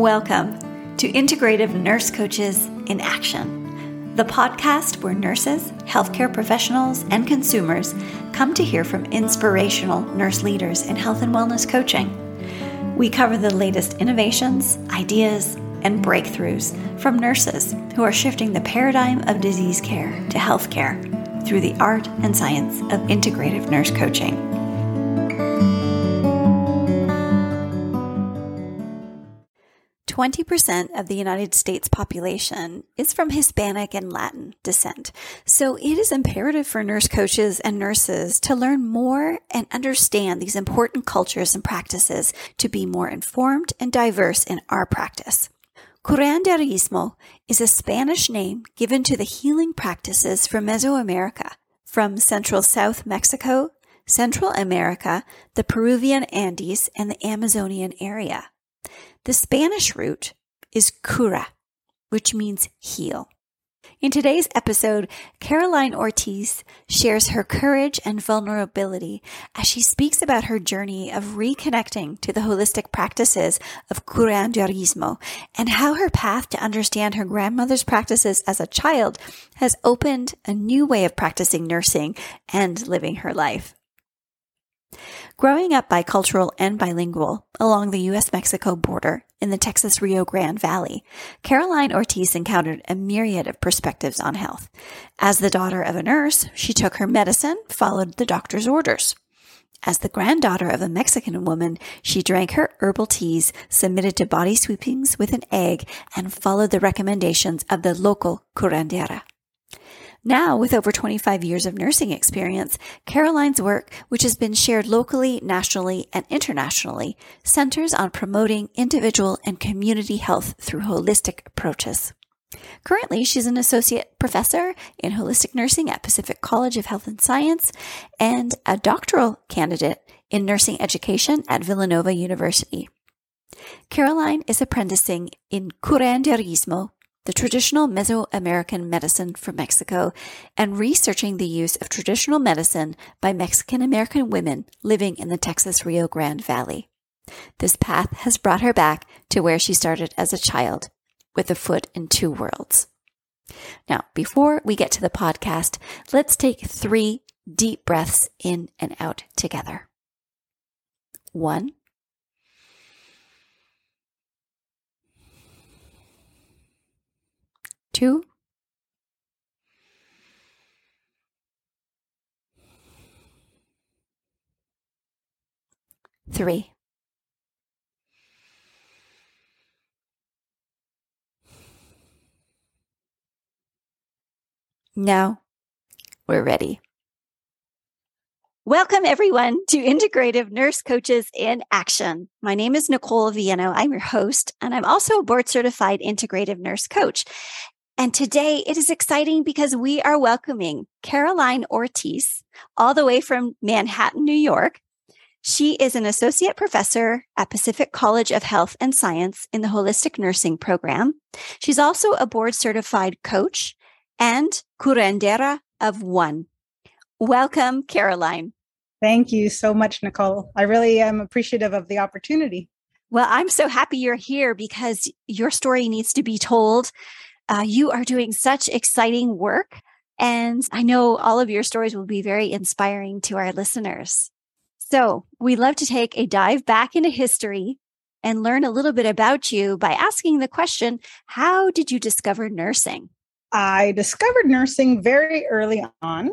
Welcome to Integrative Nurse Coaches in Action, the podcast where nurses, healthcare professionals, and consumers come to hear from inspirational nurse leaders in health and wellness coaching. We cover the latest innovations, ideas, and breakthroughs from nurses who are shifting the paradigm of disease care to healthcare through the art and science of integrative nurse coaching. 20% of the United States population is from Hispanic and Latin descent. So it is imperative for nurse coaches and nurses to learn more and understand these important cultures and practices to be more informed and diverse in our practice. Curanderismo is a Spanish name given to the healing practices from Mesoamerica, from central South Mexico, Central America, the Peruvian Andes, and the Amazonian area. The Spanish root is cura, which means heal. In today's episode, Caroline Ortiz shares her courage and vulnerability as she speaks about her journey of reconnecting to the holistic practices of curanderismo and how her path to understand her grandmother's practices as a child has opened a new way of practicing nursing and living her life. Growing up bicultural and bilingual along the U.S. Mexico border in the Texas Rio Grande Valley, Caroline Ortiz encountered a myriad of perspectives on health. As the daughter of a nurse, she took her medicine, followed the doctor's orders. As the granddaughter of a Mexican woman, she drank her herbal teas, submitted to body sweepings with an egg, and followed the recommendations of the local curandera. Now, with over 25 years of nursing experience, Caroline's work, which has been shared locally, nationally, and internationally, centers on promoting individual and community health through holistic approaches. Currently, she's an associate professor in holistic nursing at Pacific College of Health and Science and a doctoral candidate in nursing education at Villanova University. Caroline is apprenticing in curanderismo the traditional Mesoamerican medicine from Mexico, and researching the use of traditional medicine by Mexican American women living in the Texas Rio Grande Valley. This path has brought her back to where she started as a child, with a foot in two worlds. Now, before we get to the podcast, let's take three deep breaths in and out together. One, two. Three. Now we're ready. Welcome, everyone, to Integrative Nurse Coaches in Action. My name is Nicole Viano. I'm your host, and I'm also a board certified integrative nurse coach. And today it is exciting because we are welcoming Caroline Ortiz all the way from Manhattan, New York. She is an associate professor at Pacific College of Health and Science in the Holistic Nursing Program. She's also a board certified coach and curandera of one. Welcome, Caroline. Thank you so much, Nicole. I really am appreciative of the opportunity. Well, I'm so happy you're here because your story needs to be told uh, you are doing such exciting work. And I know all of your stories will be very inspiring to our listeners. So we love to take a dive back into history and learn a little bit about you by asking the question How did you discover nursing? I discovered nursing very early on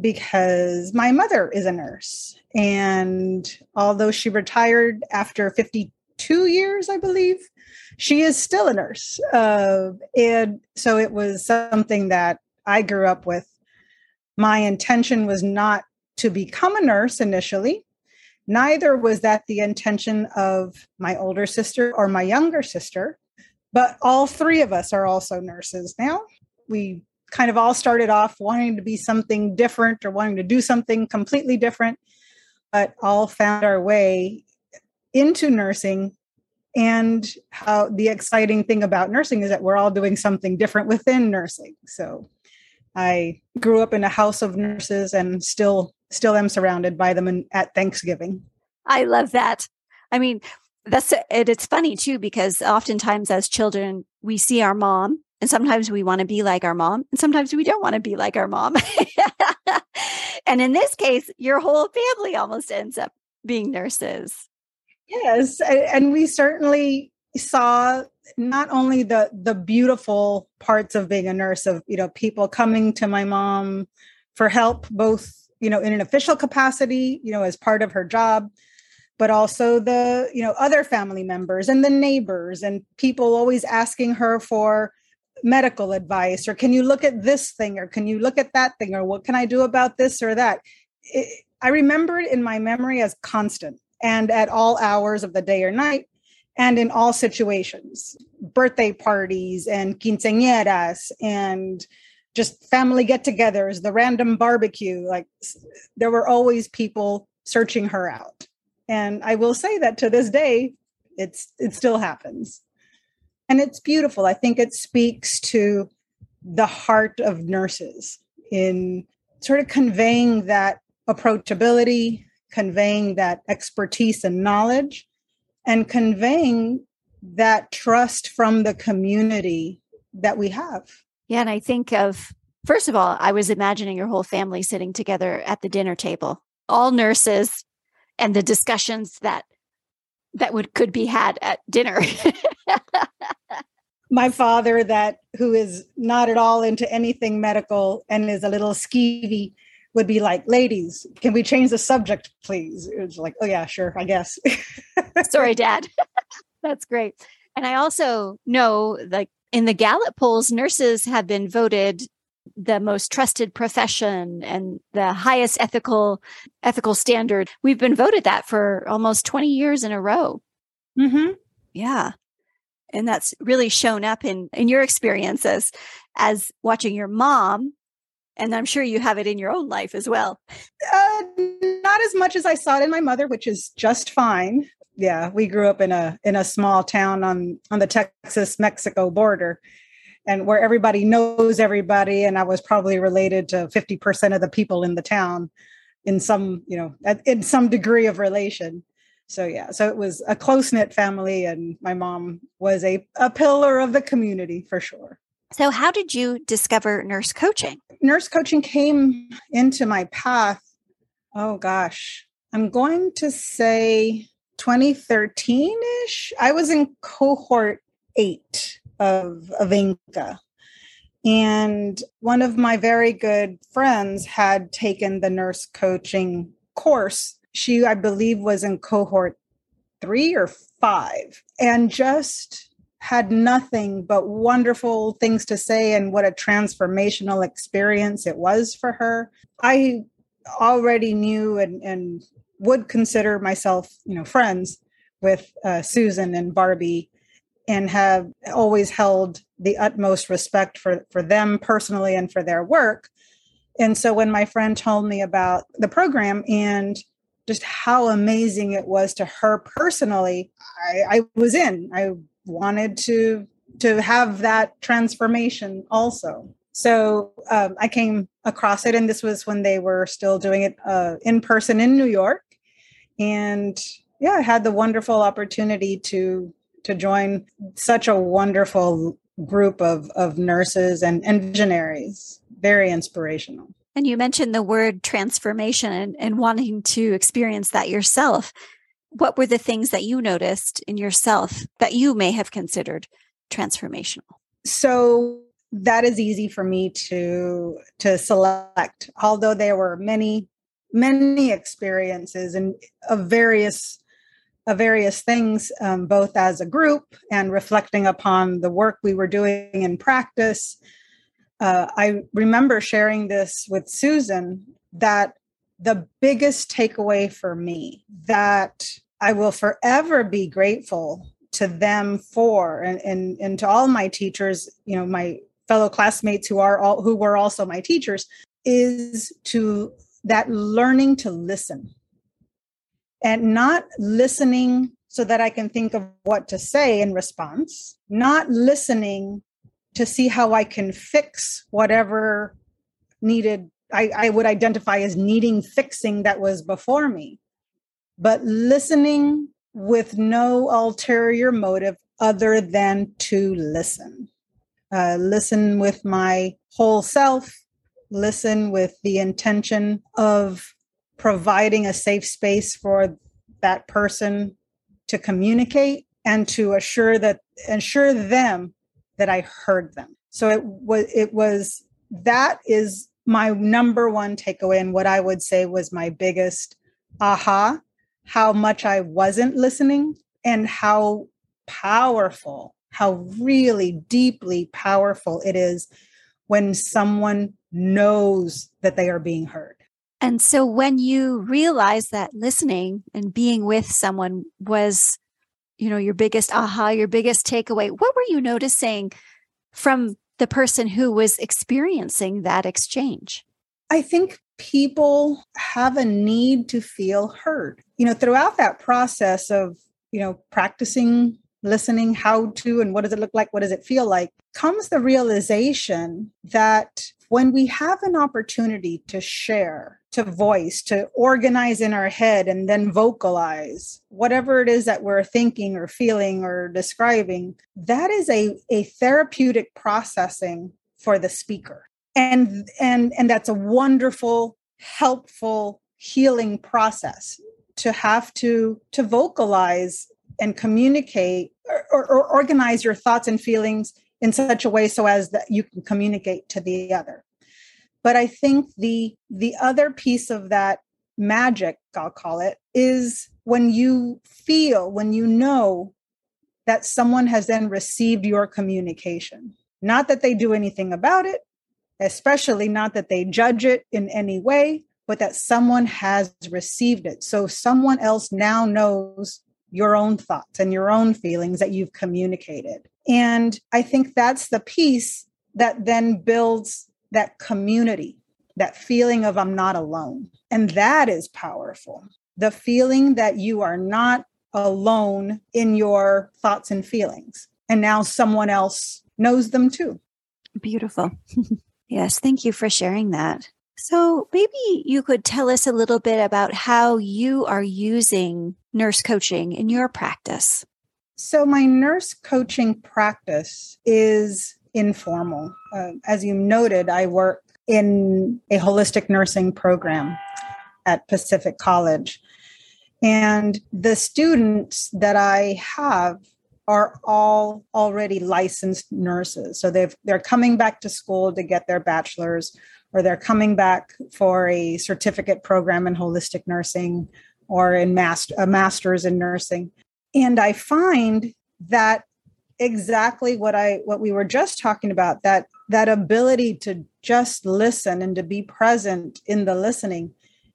because my mother is a nurse. And although she retired after 52 years, I believe, she is still a nurse. Uh, and so it was something that I grew up with. My intention was not to become a nurse initially. Neither was that the intention of my older sister or my younger sister, but all three of us are also nurses now. We kind of all started off wanting to be something different or wanting to do something completely different, but all found our way into nursing and how the exciting thing about nursing is that we're all doing something different within nursing so i grew up in a house of nurses and still still am surrounded by them in, at thanksgiving i love that i mean That's it. It's funny too, because oftentimes as children, we see our mom and sometimes we want to be like our mom and sometimes we don't want to be like our mom. and in this case, your whole family almost ends up being nurses. Yes. And we certainly saw not only the the beautiful parts of being a nurse of you know people coming to my mom for help both you know in an official capacity you know as part of her job but also the you know other family members and the neighbors and people always asking her for medical advice or can you look at this thing? or can you look at that thing? or what can i do about this or that? It, i remember it in my memory as constant and at all hours of the day or night and in all situations birthday parties and quinceañeras and just family get-togethers the random barbecue like there were always people searching her out. And i will say that to this day it's it still happens. And it's beautiful. I think it speaks to the heart of nurses in sort of conveying that approachability conveying that expertise and knowledge and conveying that trust from the community that we have. Yeah. And I think of, first of all, I was imagining your whole family sitting together at the dinner table, all nurses, and the discussions that that would could be had at dinner. My father, that who is not at all into anything medical and is a little skeevy, would be like, ladies, can we change the subject, please? It was like, oh, yeah, sure, I guess. Sorry, dad. That's great. And I also know, like in the Gallup polls, nurses have been voted the most trusted profession and the highest ethical ethical standard. We've been voted that for almost 20 years in a row. Mm-hmm. Yeah. And that's really shown up in in your experiences as watching your mom and I'm sure you have it in your own life as well. Uh, not as much as I saw it in my mother, which is just fine. Yeah, we grew up in a in a small town on on the Texas Mexico border, and where everybody knows everybody. And I was probably related to fifty percent of the people in the town, in some you know in some degree of relation. So yeah, so it was a close knit family, and my mom was a a pillar of the community for sure. So, how did you discover nurse coaching? Nurse coaching came into my path. Oh gosh, I'm going to say 2013 ish. I was in cohort eight of, INCA. And one of my very good friends had taken the nurse coaching course. She, I believe, was in cohort three or five. And just had nothing but wonderful things to say and what a transformational experience it was for her. I already knew and, and would consider myself, you know, friends with uh, Susan and Barbie and have always held the utmost respect for, for them personally and for their work. And so when my friend told me about the program and just how amazing it was to her personally, I, I was in. I wanted to to have that transformation also. So um, I came across it, and this was when they were still doing it uh, in person in New York, and yeah, I had the wonderful opportunity to to join such a wonderful group of of nurses and, and visionaries. Very inspirational. And you mentioned the word transformation and, and wanting to experience that yourself what were the things that you noticed in yourself that you may have considered transformational? So that is easy for me to to select although there were many many experiences and of various of various things um, both as a group and reflecting upon the work we were doing in practice uh, i remember sharing this with susan that the biggest takeaway for me that I will forever be grateful to them for and, and and to all my teachers, you know, my fellow classmates who are all who were also my teachers, is to that learning to listen. And not listening so that I can think of what to say in response, not listening to see how I can fix whatever needed I, I would identify as needing fixing that was before me but listening with no ulterior motive other than to listen. Uh, listen with my whole self, listen with the intention of providing a safe space for that person to communicate and to assure that assure them that I heard them. So it was it was that is my number one takeaway and what I would say was my biggest aha how much I wasn't listening and how powerful how really deeply powerful it is when someone knows that they are being heard. And so when you realize that listening and being with someone was, you know, your biggest aha, your biggest takeaway, what were you noticing from the person who was experiencing that exchange? I think people have a need to feel heard. You know, throughout that process of, you know, practicing listening, how to, and what does it look like? What does it feel like? Comes the realization that when we have an opportunity to share, to voice, to organize in our head and then vocalize whatever it is that we're thinking or feeling or describing, that is a, a therapeutic processing for the speaker. And and and that's a wonderful, helpful healing process to have to to vocalize and communicate or, or, organize your thoughts and feelings in such a way so as that you can communicate to the other but i think the the other piece of that magic i'll call it is when you feel when you know that someone has then received your communication not that they do anything about it especially not that they judge it in any way but that someone has received it so someone else now knows your own thoughts and your own feelings that you've communicated. And I think that's the piece that then builds that community, that feeling of I'm not alone. And that is powerful. The feeling that you are not alone in your thoughts and feelings. And now someone else knows them too. Beautiful. yes. Thank you for sharing that. So maybe you could tell us a little bit about how you are using nurse coaching in your practice. So, my nurse coaching practice is informal. Uh, as you noted, I work in a holistic nursing program at Pacific College. And the students that I have are all already licensed nurses. So they've they're coming back to school to get their bachelor's or they're coming back for a certificate program in holistic nursing or in master, a master's in nursing. And I find that exactly what I what we were just talking about that that ability to just listen and to be present in the listening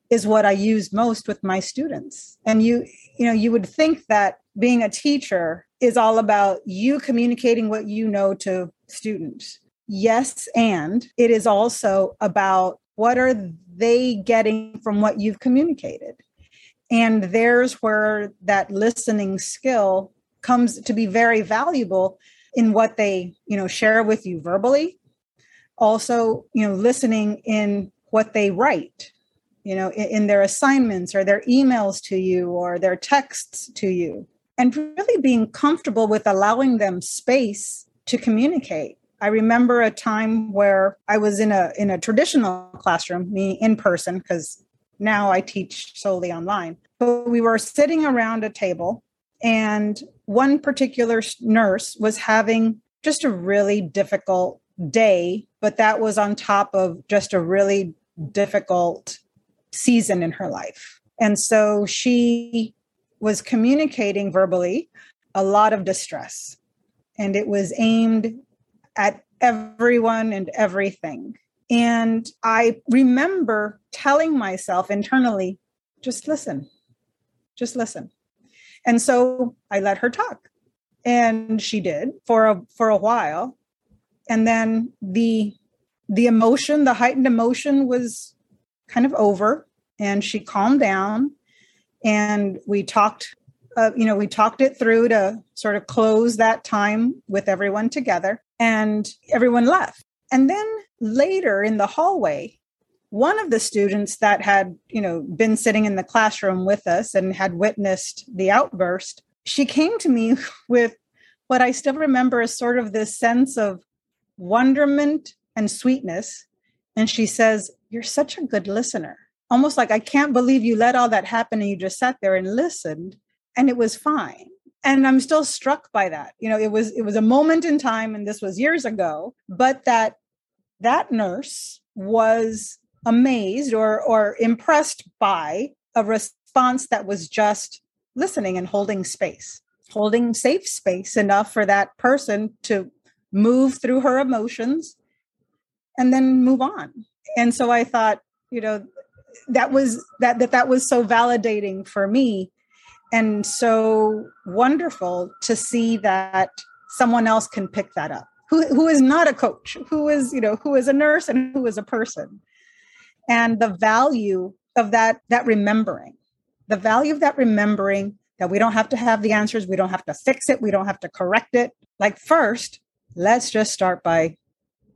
is what I use most with my students. And you you know you would think that being a teacher is all about you communicating what you know to students yes and it is also about what are they getting from what you've communicated and there's where that listening skill comes to be very valuable in what they you know share with you verbally. Also you know listening in what they write you know in, in their assignments or their emails to you or their texts to you. And really being comfortable with allowing them space to communicate. I remember a time where I was in a in a traditional classroom, me in person, because now I teach solely online. But we were sitting around a table, and one particular nurse was having just a really difficult day, but that was on top of just a really difficult season in her life. And so she was communicating verbally a lot of distress. And it was aimed at everyone and everything. And I remember telling myself internally, just listen, just listen. And so I let her talk. And she did for a for a while. And then the the emotion, the heightened emotion was kind of over and she calmed down and we talked uh, you know we talked it through to sort of close that time with everyone together and everyone left. And then later in the hallway, one of the students that had, you know, been sitting in the classroom with us and had witnessed the outburst, she came to me with what I still remember as sort of this sense of wonderment and sweetness. And she says, You're such a good listener. Almost like, I can't believe you let all that happen and you just sat there and listened and it was fine. And I'm still struck by that. You know, it was it was a moment in time and this was years ago, but that that nurse was amazed or or impressed by a response that was just listening and holding space holding safe space enough for that person to move through her emotions and then move on. And so i thought you know that was that that that was so validating for me and so wonderful to see that someone else can pick that up who, who is not a coach who is you know who is a nurse and who is a person and the value of that that remembering. The value of that remembering that we don't have to have the answers we don't have to fix it we don't have to correct it. Like first let's just start by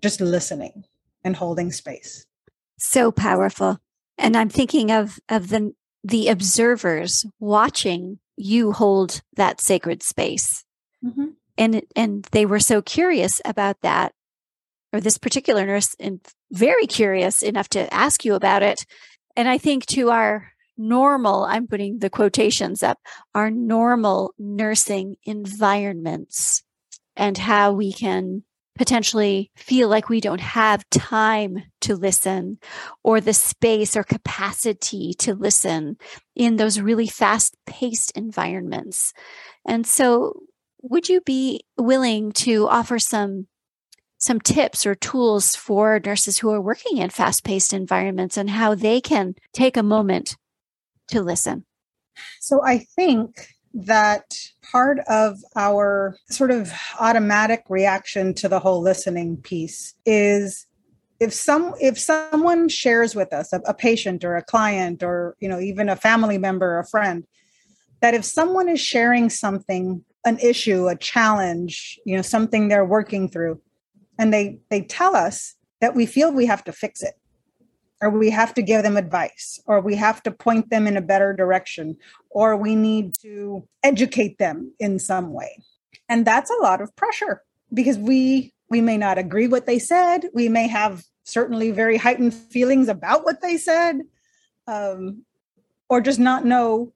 just listening and holding space. So powerful. And i'm thinking of of the the observers watching you hold that sacred space. Mm-hmm. and and they were so curious about that or this particular nurse and very curious enough to ask you about it. And I think to our normal, I'm putting the quotations up, our normal nursing environments and how we can potentially feel like we don't have time to listen or the space or capacity to listen in those really fast paced environments. And so, would you be willing to offer some some tips or tools for nurses who are working in fast paced environments and how they can take a moment to listen? So I think that part of our sort of automatic reaction to the whole listening piece is if some if someone shares with us a, a, patient or a client or you know even a family member or a friend that if someone is sharing something an issue a challenge you know something they're working through and they they tell us that we feel we have to fix it or we have to give them advice or we have to point them in a better direction or we need to educate them in some way. And that's a lot of pressure because we we may not agree what they said. We may have certainly very heightened feelings about what they said um, or just not know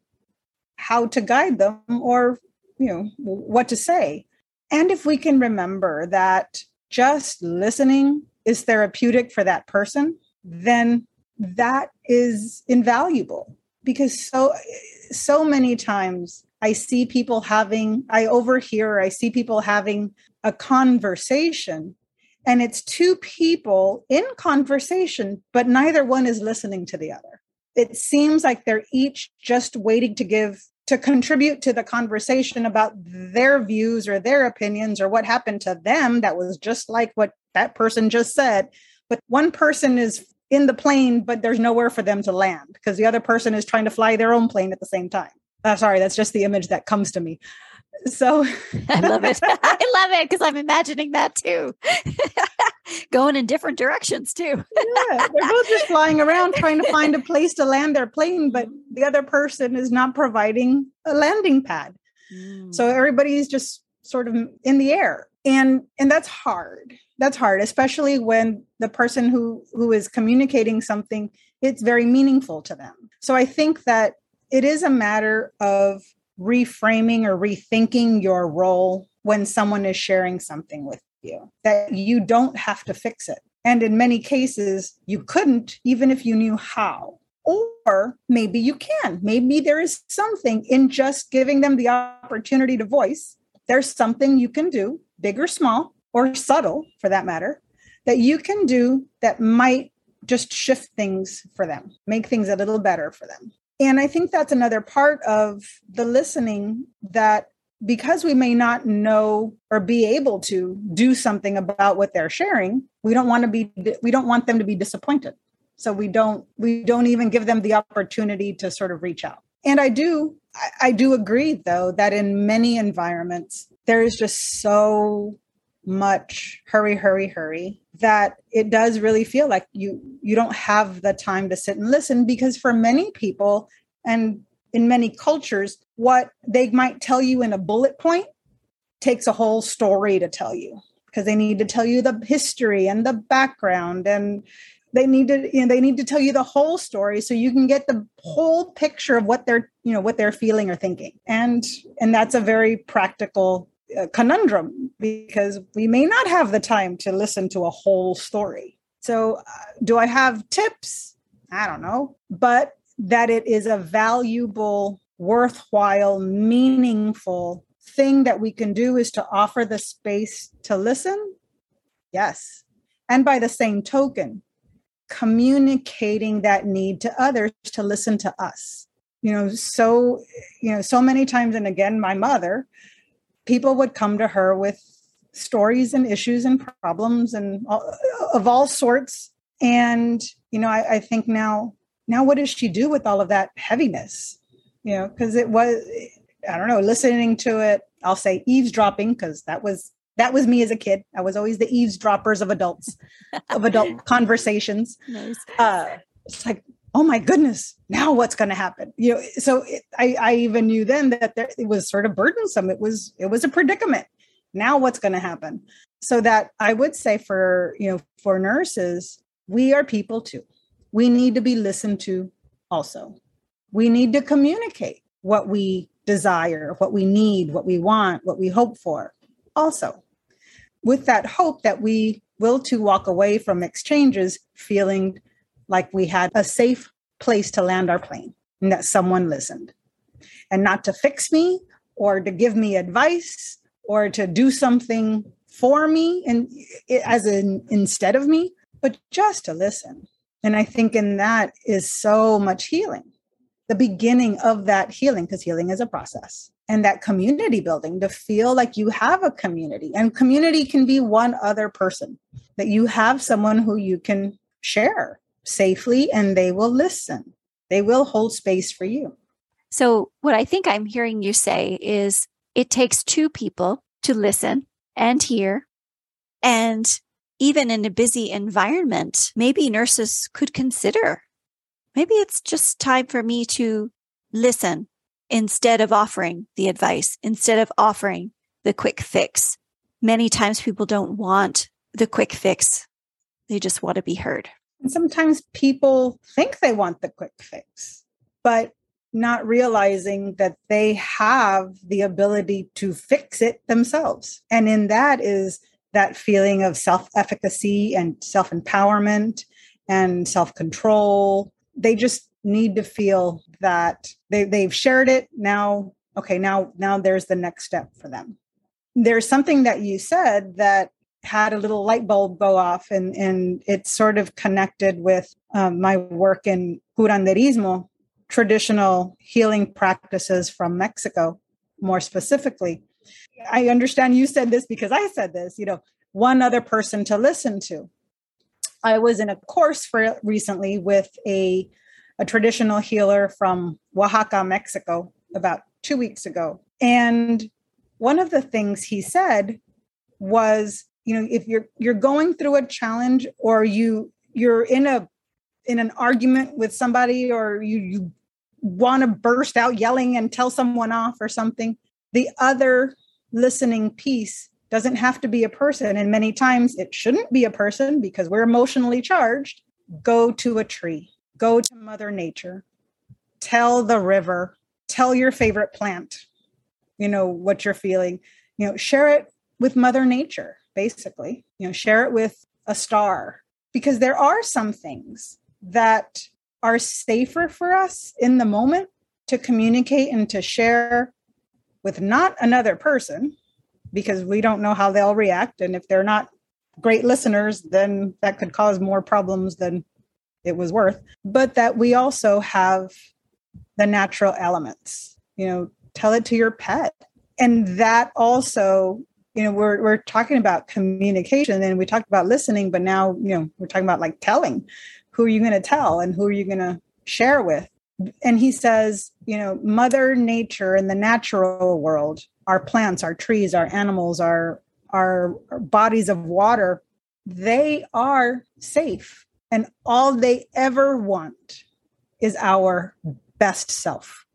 how to guide them or you know what to say. And if we can remember that just listening is therapeutic for that person, then that is invaluable because so so many times I see people having I overhear I see people having a conversation and it's two people in conversation but neither one is listening to the other. It seems like they're each just waiting to give to contribute to the conversation about their views or their opinions or what happened to them that was just like what that person just said. But one person is in the plane, but there's nowhere for them to land because the other person is trying to fly their own plane at the same time. Uh, sorry, that's just the image that comes to me. So I love it. I love it because I'm imagining that too. Going in different directions too. yeah, they're both just flying around trying to find a place to land their plane, but the other person is not providing a landing pad. Mm. So everybody's just sort of in the air. And and that's hard. That's hard, especially when the person who who is communicating something it's very meaningful to them. So I think that it is a matter of reframing or rethinking your role when someone is sharing something with you, that you don't have to fix it. And in many cases, you couldn't, even if you knew how. Or maybe you can. Maybe there is something in just giving them the opportunity to voice. There's something you can do, big or small, or subtle for that matter, that you can do that might just shift things for them, make things a little better for them. And I think that's another part of the listening that because we may not know or be able to do something about what they're sharing, we don't want to be we don't want them to be disappointed. So we don't we don't even give them the opportunity to sort of reach out. And I do I, do agree though that in many environments there is just so much hurry hurry hurry that it does really feel like you you don't have the time to sit and listen because for many people and in many cultures what they might tell you in a bullet point takes a whole story to tell you because they need to tell you the history and the background and they need to you know they need to tell you the whole story so you can get the whole picture of what they're you know what they're feeling or thinking. And and that's a very practical uh, conundrum because we may not have the time to listen to a whole story. So uh, do i have tips? I don't know. But that it is a valuable worthwhile meaningful thing that we can do is to offer the space to listen. Yes. And by the same token communicating that need to others to listen to us. You know so you know so many times and again my mother people would come to her with stories and issues and problems and all, of all sorts. And you know I, I think now now what does she do with all of that heaviness you know because it was i don't know listening to it i'll say eavesdropping because that was that was me as a kid. I was always the eavesdroppers of adults, of adult conversations. Nice. Uh, it's like, oh my goodness, now what's going to happen? You know, so it, I, I even knew then that there, it was sort of burdensome. It was, it was a predicament. Now what's going to happen? So that I would say for, you know, for nurses, we are people too. We need to be listened to also. We need to communicate what we desire, what we need, what we want, what we hope for also. With that hope that we will to walk away from exchanges feeling like we had a safe place to land our plane and that someone listened. And not to fix me or to give me advice or to do something for me and as in instead of me but just to listen and i think in that is so much healing the beginning of that healing because healing is a process. And that community building to feel like you have a community and community can be one other person that you have someone who you can share safely and they will listen. They will hold space for you. So what i think i'm hearing you say is it takes two people to listen and hear and even in a busy environment maybe nurses could consider maybe it's just time for me to listen instead of offering the advice, instead of offering the quick fix. Many times people don't want the quick fix. They just want to be heard. And sometimes people think they want the quick fix, but not realizing that they have the ability to fix it themselves. And in that is that feeling of self efficacy and self empowerment and self control. They just need to feel that they, they've shared it. Now okay now now there's the next step for them. There's something that you said that had a little light bulb go off and and it's sort of connected with um, my work in curanderismo traditional healing practices from mexico more specifically i understand you said this because i said this you know one other person to listen to i was in a course for recently with a a traditional healer from Oaxaca, Mexico, about two weeks ago. And one of the things he said was, you know, if you're you're going through a challenge or you you're in a in an argument with somebody or you you want to burst out yelling and tell someone off or something, the other listening piece doesn't have to be a person. And many times it shouldn't be a person because we're emotionally charged. Go to a tree. Go to Mother Nature, tell the river, tell your favorite plant, you know, what you're feeling, you know, share it with Mother Nature, basically, you know, share it with a star, because there are some things that are safer for us in the moment to communicate and to share with not another person because we don't know how they'll react and if they're not great listeners then that could cause more problems than it was worth, but that we also have the natural elements. You know, tell it to your pet. And that also, you know, we're we're talking about communication and we talked about listening, but now, you know, we're talking about like telling. Who are you going to tell and who are you going to share with? And he says, you know, mother nature in the natural world, our plants, our trees, our animals, our our, bodies of water, they are safe. And all they ever want is our best self.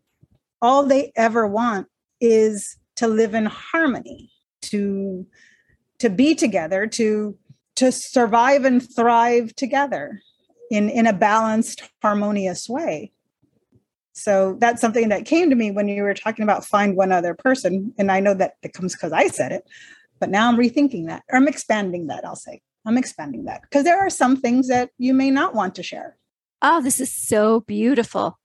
All they ever want is to live in harmony, to to be together, to to survive and thrive together in in a balanced, harmonious way. So that's something that came to me when you were talking about find one other person. And I know that it comes because I said it, but now I'm rethinking that or I'm expanding that, I'll say. I'm expanding that because there are some things that you may not want to share. Oh, this is so beautiful.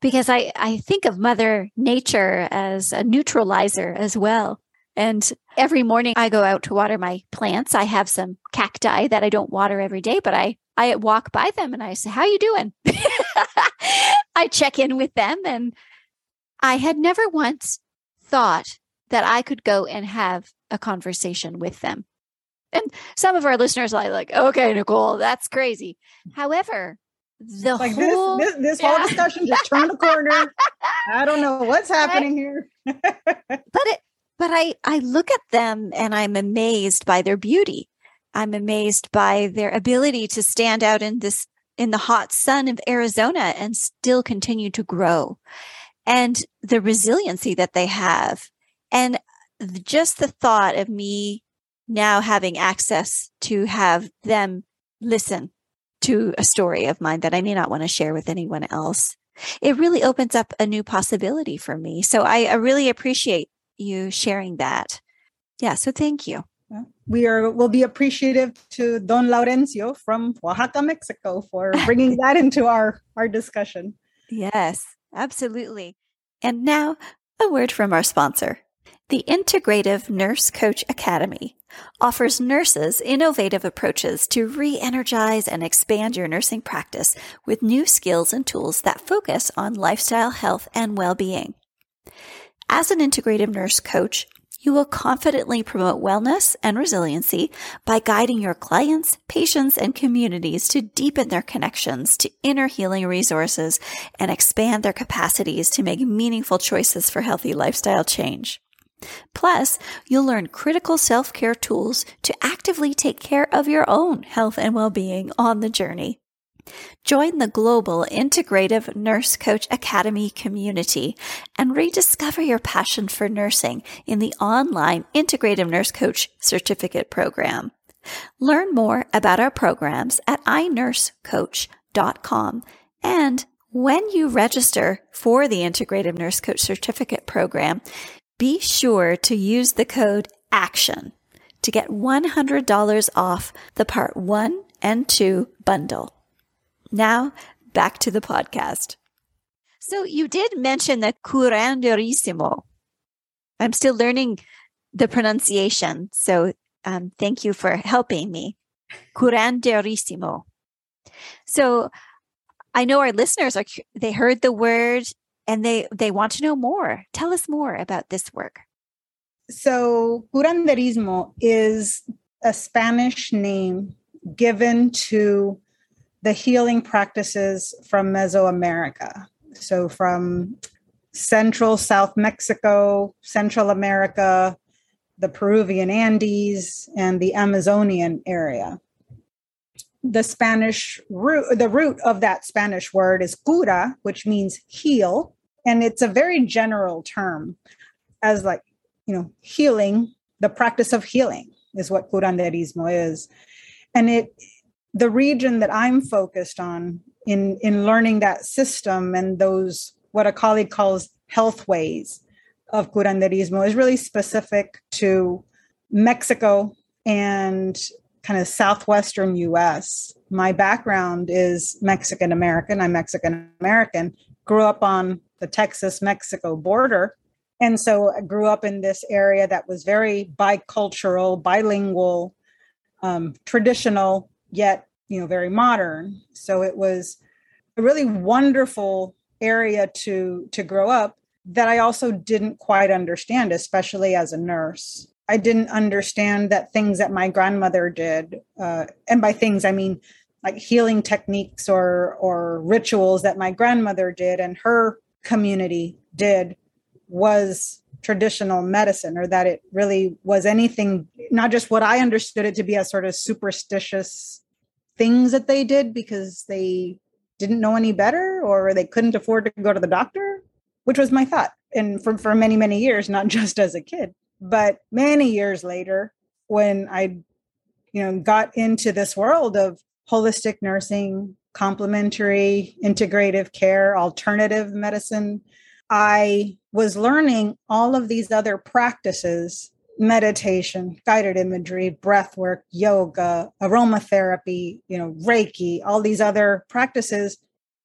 Because I, I think of Mother Nature as a neutralizer as well. And every morning I go out to water my plants. I have some cacti that I don't water every day, but I, I walk by them and I say, How you doing? I check in with them. And I had never once thought that I could go and have a conversation with them. And some of our listeners are like, okay, Nicole, that's crazy. However, the like whole this, this, this yeah. whole discussion just turned a corner. I don't know what's happening here. but it but I I look at them and I'm amazed by their beauty. I'm amazed by their ability to stand out in this in the hot sun of Arizona and still continue to grow and the resiliency that they have. And just the thought of me now having access to have them listen to a story of mine that I may not want to share with anyone else. It really opens up a new possibility for me. So I, I really appreciate you sharing that. Yeah. So thank you we are will be appreciative to Don Laurencio from Oaxaca, Mexico, for bringing that into our our discussion. Yes, absolutely. And now a word from our sponsor. The Integrative Nurse Coach Academy offers nurses innovative approaches to re-energize and expand your nursing practice with new skills and tools that focus on lifestyle health and well-being. As an integrative nurse coach, you will confidently promote wellness and resiliency by guiding your clients, patients, and communities to deepen their connections to inner healing resources and expand their capacities to make meaningful choices for healthy lifestyle change. Plus, you'll learn critical self-care tools to actively take care of your own health and well-being on the journey. Join the global Integrative Nurse Coach Academy community and rediscover your passion for nursing in the online Integrative Nurse Coach Certificate Program. Learn more about our programs at inursecoach.com. And when you register for the Integrative Nurse Coach Certificate Program, be sure to use the code ACTION to get $100 off the Part 1 and 2 bundle. Now, back to the podcast. So, you did mention the curandorissimo. I'm still learning the pronunciation. So, um, thank you for helping me. Curandorissimo. So, I know our listeners are, they heard the word and they, they want to know more. Tell us more about this work. So, curanderismo is a Spanish name given to the healing practices from Mesoamerica. So, from Central South Mexico, Central America, the Peruvian Andes, and the Amazonian area. The Spanish root, the root of that Spanish word is cura, which means heal. And it's a very general term, as like, you know, healing, the practice of healing is what curanderismo is. And it the region that I'm focused on in in learning that system and those what a colleague calls health ways of curanderismo is really specific to Mexico and kind of southwestern US. My background is Mexican American. I'm Mexican American. Grew up on the Texas Mexico border. And so I grew up in this area that was very bicultural, bilingual, um, traditional yet you know very modern. So it was a really wonderful area to to grow up that i also didn't quite understand especially as a nurse. I didn't understand that things that my grandmother did uh, and by things i mean like healing techniques or or rituals that my grandmother did and her community did was traditional medicine or that it really was anything not just what i understood it to be as sort of superstitious things that they did because they didn't know any better or they couldn't afford to go to the doctor which was my thought. And for, for many many years not just as a kid but many years later when i you know got into this world of holistic nursing complementary integrative care alternative medicine i was learning all of these other practices meditation guided imagery breath work yoga aromatherapy you know reiki all these other practices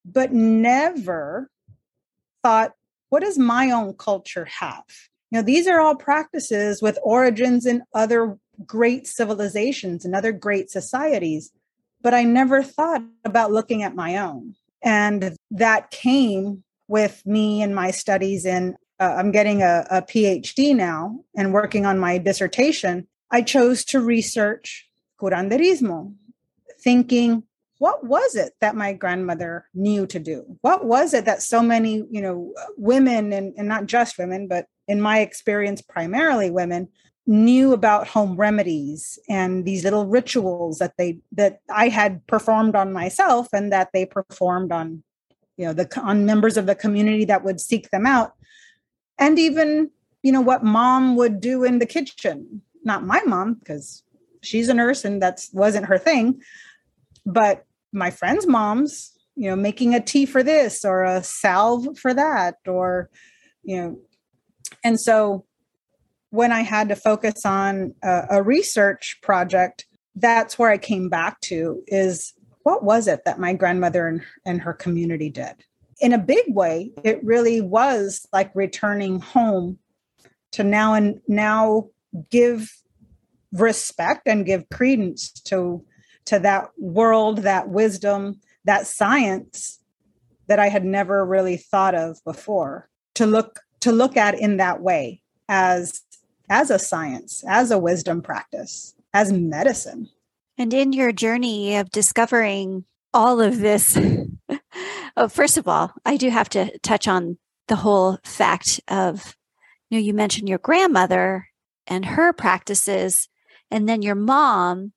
but never thought what does my own culture have? You know these are all practices with origins in other great civilizations and other great societies but i never thought about looking at my own. And that came with me and my studies in uh, i'm getting a, a phd now and working on my dissertation i chose to research curanderismo thinking what was it that my grandmother knew to do? What was it that so many you know women and, and not just women but in my experience primarily women knew about home remedies and these little rituals that they that i had performed on myself and that they performed on you know the on members of the community that would seek them out. And even you know what mom would do in the kitchen. Not my mom because she's a nurse and that's wasn't her thing. But my friends moms you know making a tea for this or a salve for that or you know and so when i had to focus on a, a research project that's where i came back to is what was it that my grandmother and, and her community did? In a big way it really was like returning home to now and now give respect and give credence to to that world that wisdom that science that i had never really thought of before. To look to look at in that way as as a science as a wisdom practice as medicine and in your journey of discovering all of this, oh, first of all, I do have to touch on the whole fact of, you know, you mentioned your grandmother and her practices, and then your mom,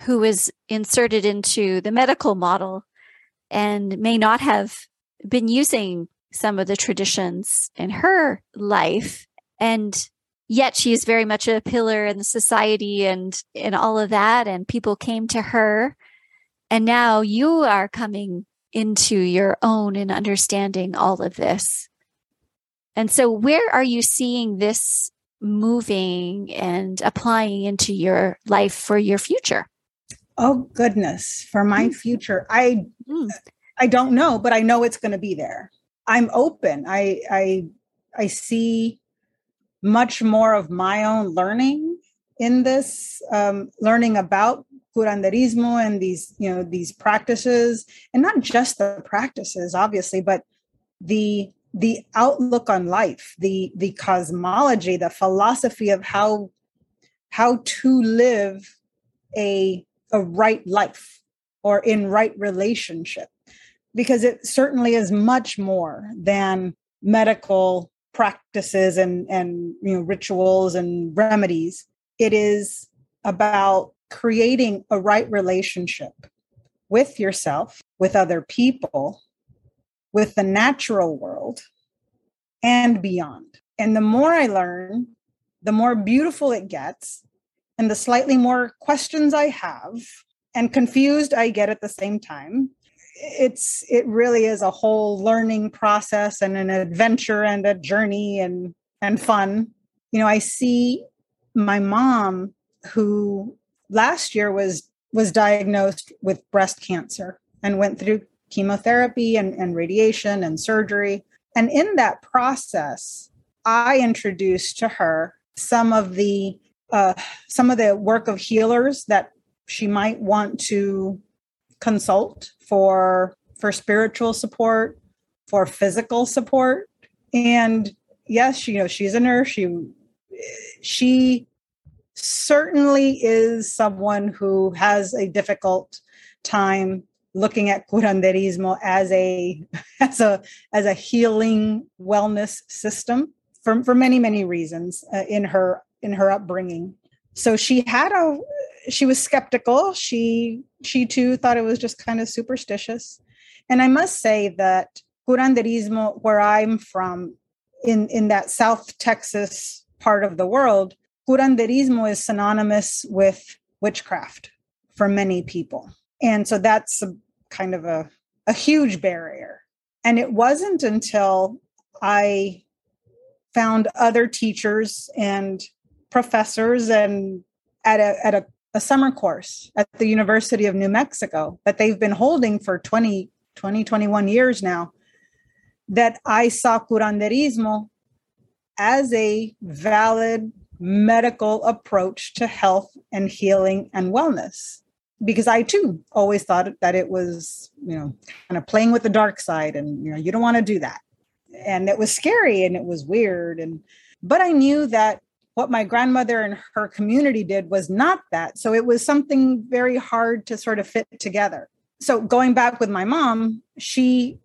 who was inserted into the medical model and may not have been using some of the traditions in her life. And yet she is very much a pillar in the society and and all of that and people came to her. And now you are coming into your own and understanding all of this. And so where are you seeing this moving and applying into your life for your future? Oh goodness. For my mm. future i mm. i don't know but i know it's going to be there. I'm open. I i i see much more of my own learning in this, um, learning about curanderismo and these, you know, these practices, and not just the practices, obviously, but the the outlook on life, the the cosmology, the philosophy of how how to live a a right life or in right relationship. Because it certainly is much more than medical practices and and you know rituals and remedies. It is about creating a right relationship with yourself with other people with the natural world and beyond. And the more i learn the more beautiful it gets and the slightly more questions i have and confused i get at the same time it's it really is a whole learning process and an adventure and a journey and and fun. You know i see my mom who last year was was diagnosed with breast cancer and went through chemotherapy and, and radiation and surgery. And in that process i introduced to her some of the uh, some of the work of healers that she might want to consult for for spiritual support, for physical support. And yes, you know, she's a nurse. She she certainly is someone who has a difficult time looking at curanderismo as a as a as a healing wellness system for, for many many reasons uh, in her in her upbringing so she had a she was skeptical. She she too thought it was just kind of superstitious. And i must say that curanderismo where i'm from in in that south texas part of the world curanderismo is synonymous with witchcraft for many people. And so that's a, kind of a, a huge barrier. And it wasn't until i found other teachers and professors and at a at a, a, summer course at the University of New Mexico that they've been holding for 20, 20, 21 years now, that I saw curanderismo as a valid medical approach to health and healing and wellness. Because I too always thought that it was, you know, kind of playing with the dark side and you know, you don't want to do that and it was scary and it was weird and but i knew that what my grandmother and her community did was not that so it was something very hard to sort of fit together so going back with my mom she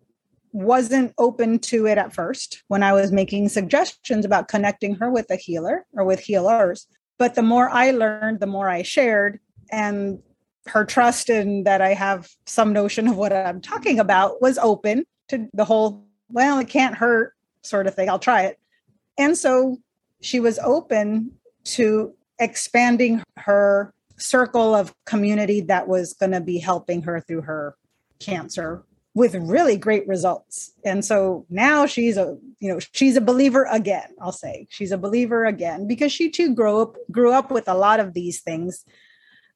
wasn't open to it at first when i was making suggestions about connecting her with a healer or with healers but the more i learned the more i shared and her trust in that i have some notion of what i'm talking about was open to the whole well, it can't hurt sort of thing. I'll try it. And so she was open to expanding her circle of community that was going to be helping her through her cancer with really great results. And so now she's a, you know, she's a believer again, I'll say. She's a believer again because she too grew up grew up with a lot of these things,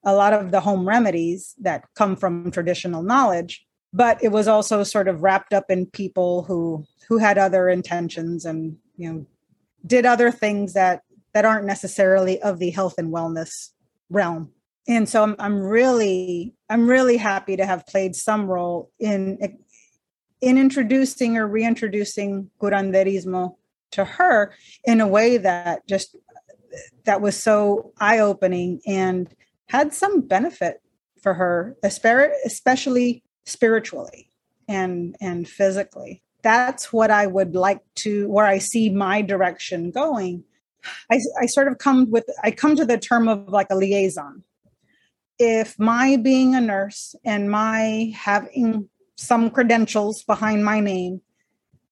a lot of the home remedies that come from traditional knowledge but it was also sort of wrapped up in people who who had other intentions and you know did other things that that aren't necessarily of the health and wellness realm. And so I'm, I'm really i'm really happy to have played some role in in introducing or reintroducing curanderismo to her in a way that just that was so eye-opening and had some benefit for her especially spiritually and and physically that's what i would like to where i see my direction going. I, I sort of come with i come to the term of like a liaison. If my being a nurse and my having some credentials behind my name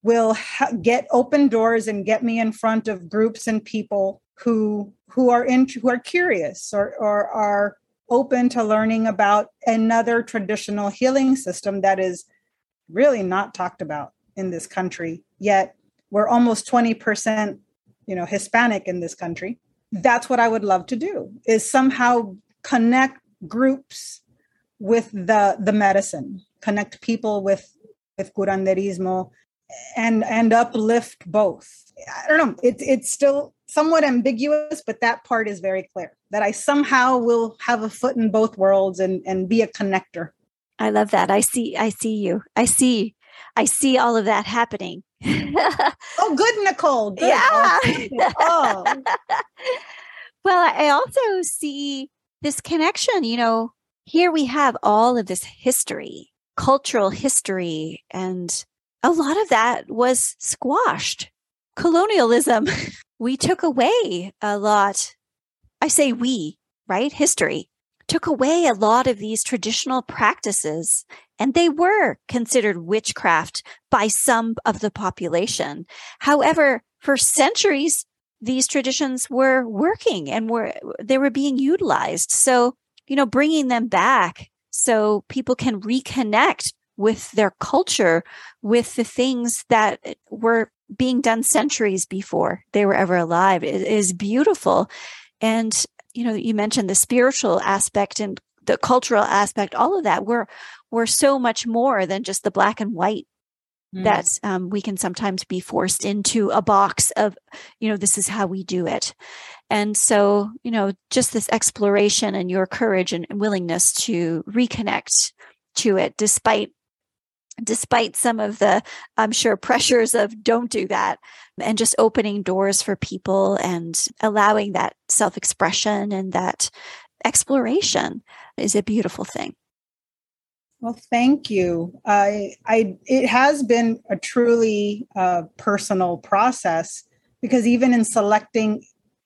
will ha- get open doors and get me in front of groups and people who who are in who are curious or or are open to learning about another traditional healing system that is really not talked about in this country yet we're almost 20% you know hispanic in this country that's what i would love to do is somehow connect groups with the the medicine connect people with with curanderismo and and uplift both i don't know It's it's still somewhat ambiguous but that part is very clear that I somehow will have a foot in both worlds and and be a connector. I love that. I see I see you. I see I see all of that happening. oh, good, Nicole. Good. Yeah. Oh. well, I also see this connection. You know, here we have all of this history, cultural history, and a lot of that was squashed. Colonialism, we took away a lot I say we, right? History took away a lot of these traditional practices and they were considered witchcraft by some of the population. However, for centuries, these traditions were working and were, they were being utilized. So, you know, bringing them back so people can reconnect with their culture, with the things that were being done centuries before they were ever alive it is beautiful. And, you know, you mentioned the spiritual aspect and the cultural aspect, all of that. We're, we're so much more than just the black and white mm. that um, we can sometimes be forced into a box of, you know, this is how we do it. And so, you know, just this exploration and your courage and willingness to reconnect to it despite despite some of the i'm sure pressures of don't do that and just opening doors for people and allowing that self-expression and that exploration is a beautiful thing well thank you i i it has been a truly uh, personal process because even in selecting,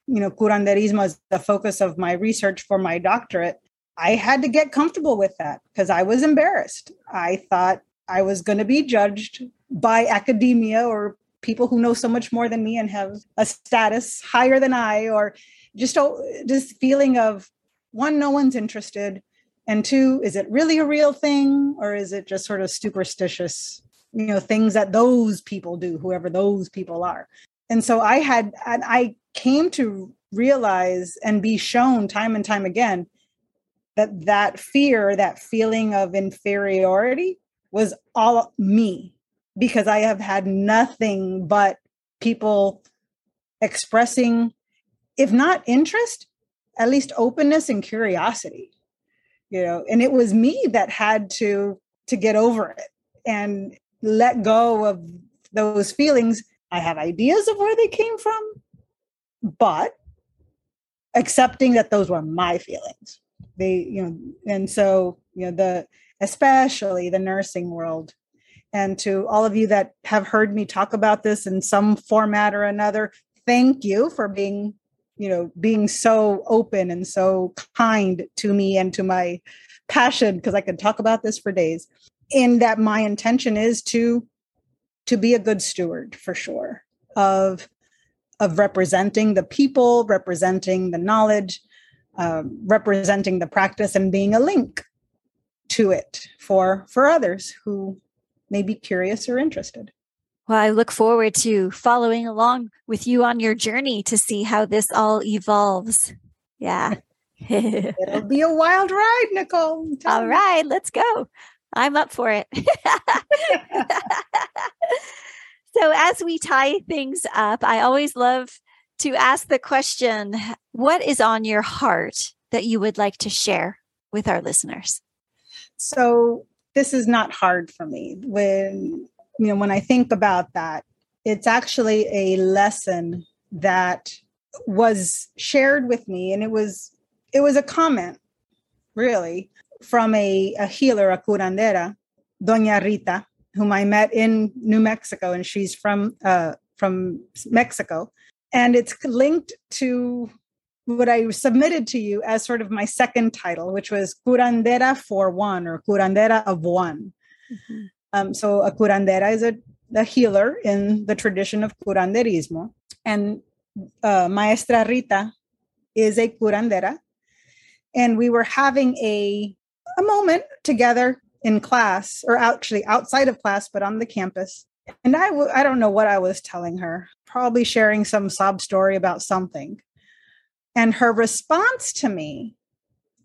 you know, curanderismo as the focus of my research for my doctorate, I had to get comfortable with that because I was embarrassed. I thought I was going to be judged by academia or people who know so much more than me and have a status higher than I, or just this feeling of one, no one's interested, and two, is it really a real thing or is it just sort of superstitious, you know, things that those people do, whoever those people are? And so I had, I came to realize and be shown time and time again that that fear, that feeling of inferiority was all me because I have had nothing but people expressing, if not interest, at least openness and curiosity. You know, and it was me that had to to get over it and let go of those feelings. I have ideas of where they came from, but accepting that those were my feelings. They, you know, and so, you know, the especially the nursing world and to all of you that have heard me talk about this in some format or another, thank you for being, you know, being so open and so kind to me and to my passion because I could talk about this for days. In that my intention is to to be a good steward for sure of of representing the people, representing the knowledge, um, representing the practice, and being a link to it for for others who may be curious or interested. Well, I look forward to following along with you on your journey to see how this all evolves. Yeah. It'll be a wild ride, Nicole. All me. right, let's go. I'm up for it. so, as we tie things up, I always love to ask the question what is on your heart that you would like to share with our listeners? So, this is not hard for me. When you know when i think about that it's actually a lesson that was shared with me and it was it was a comment really from a, a healer a curandera doña rita whom i met in new mexico and she's from uh, from mexico. And it's linked to what I submitted to you as sort of my second title, which was curandera for one or curandera of one. Mm-hmm. Um, so a curandera is a, a, healer in the tradition of curanderismo, and uh, Maestra Rita is a curandera, and we were having a a moment together in class, or actually outside of class, but on the campus. And I w- I don't know what I was telling her, probably sharing some sob story about something and her response to me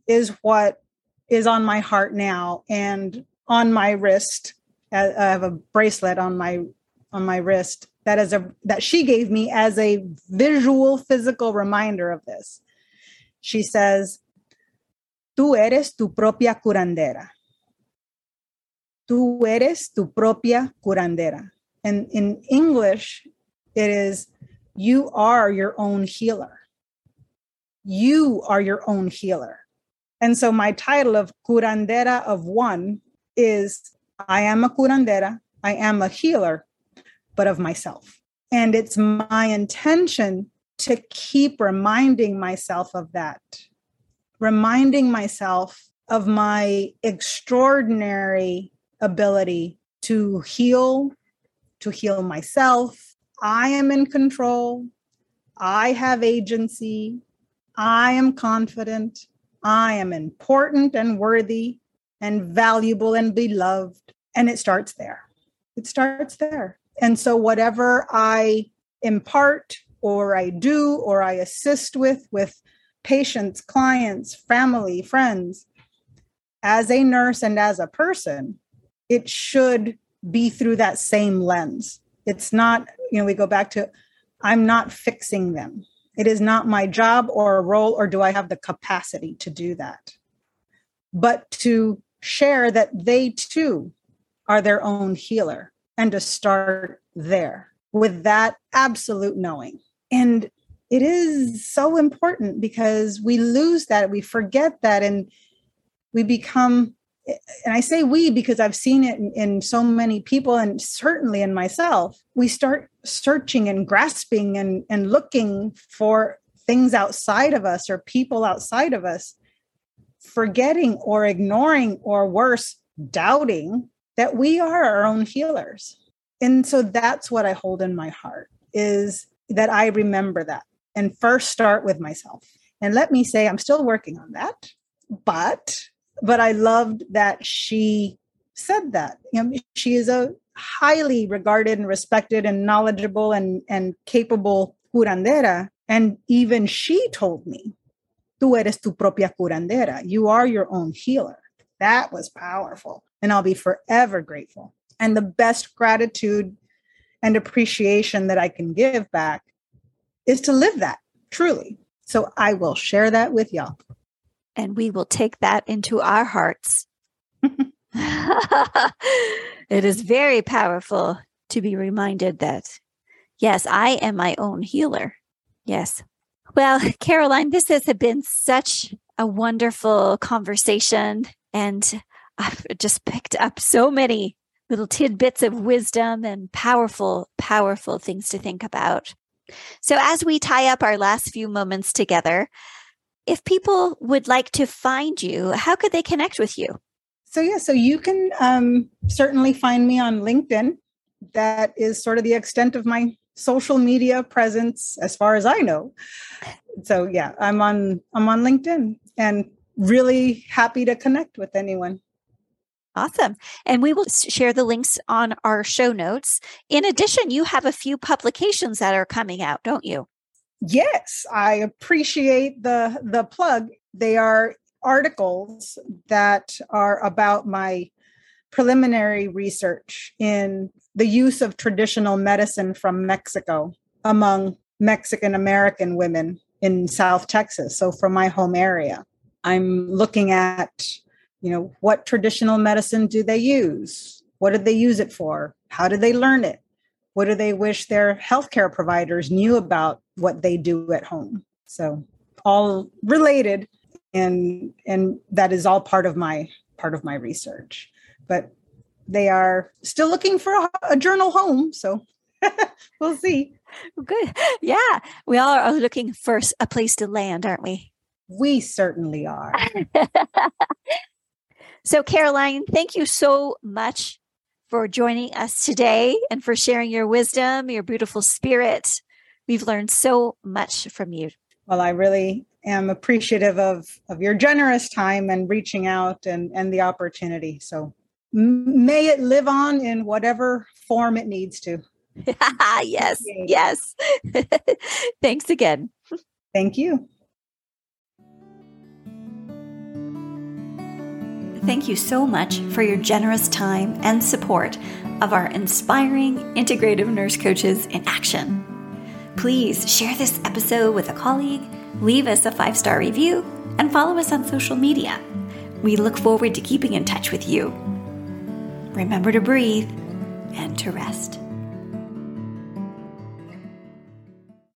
is what is on my heart now and on my wrist. Uh, I have a bracelet on my on my wrist that is a that she gave me as a visual physical reminder of this. She says, Tú eres tu propia curandera. Tú eres tu propia curandera. And in English, it is, You are your own healer you are your own healer. And so my title of curandera of one is I am a curandera, I am a healer, but of myself. And it's my intention to keep reminding myself of that, reminding myself of my extraordinary ability to heal, to heal myself. I am in control. I have agency. I am confident, I am important and worthy and valuable and beloved. And it starts there. It starts there. And so, whatever I impart or I do or I assist with, with patients, clients, family, friends, as a nurse and as a person, it should be through that same lens. It's not, you know, we go back to, I'm not fixing them. It is not my job or a role, or do I have the capacity to do that? But to share that they too are their own healer and to start there with that absolute knowing. And it is so important because we lose that, we forget that, and we become and I say we because I've seen it in, in, so many people and certainly in myself, we start searching and grasping and, and looking for things outside of us or people outside of us, forgetting or ignoring or worse, doubting that we are our own healers. And so that's what I hold in my heart is that I remember that and first start with myself. And let me say, I'm still working on that, but but I loved that she said that. You know, she is a highly regarded and respected and knowledgeable and, and capable curandera. And even she told me, tú eres tu propia curandera. You are your own healer. That was powerful. And I'll be forever grateful. And the best gratitude and appreciation that I can give back is to live that truly. So I will share that with y'all and we will take that into our hearts. it is very powerful to be reminded that, yes, I am my own healer. Yes. Well, Caroline, this has been such a wonderful conversation. And I've just picked up so many little tidbits of wisdom and powerful, powerful things to think about. So, as we tie up our last few moments together, if people would like to find you, how could they connect with you? So, yeah, so you can um, certainly find me on LinkedIn. That is sort of the extent of my social media presence as far as I know. So, yeah, I'm on I'm on LinkedIn and really happy to connect with anyone. Awesome. And we will share the links on our show notes. In addition, you have a few publications that are coming out, don't you? Yes, I appreciate the the plug. They are articles that are about my preliminary research in the use of traditional medicine from Mexico among Mexican American women in South Texas, so from my home area. I'm looking at, you know, what traditional medicine do they use? What did they use it for? How did they learn it? What do they wish their healthcare providers knew about what they do at home? So all related and and that is all part of my part of my research. But they are still looking for a, a journal home, so we'll see. Good. Yeah. We all are looking for a place to land, aren't we? We certainly are. so, Caroline, thank you so much for joining us today and for sharing your wisdom, your beautiful spirit. We've learned so much from you. Well, I really am appreciative of, of your generous time and reaching out and, and the opportunity. So may it live on in whatever form it needs to. yes, yes. Thanks again. Thank you. Thank you so much for your generous time and support of our inspiring integrative nurse coaches in action. Please share this episode with a colleague, leave us a five star review, and follow us on social media. We look forward to keeping in touch with you. Remember to breathe and to rest.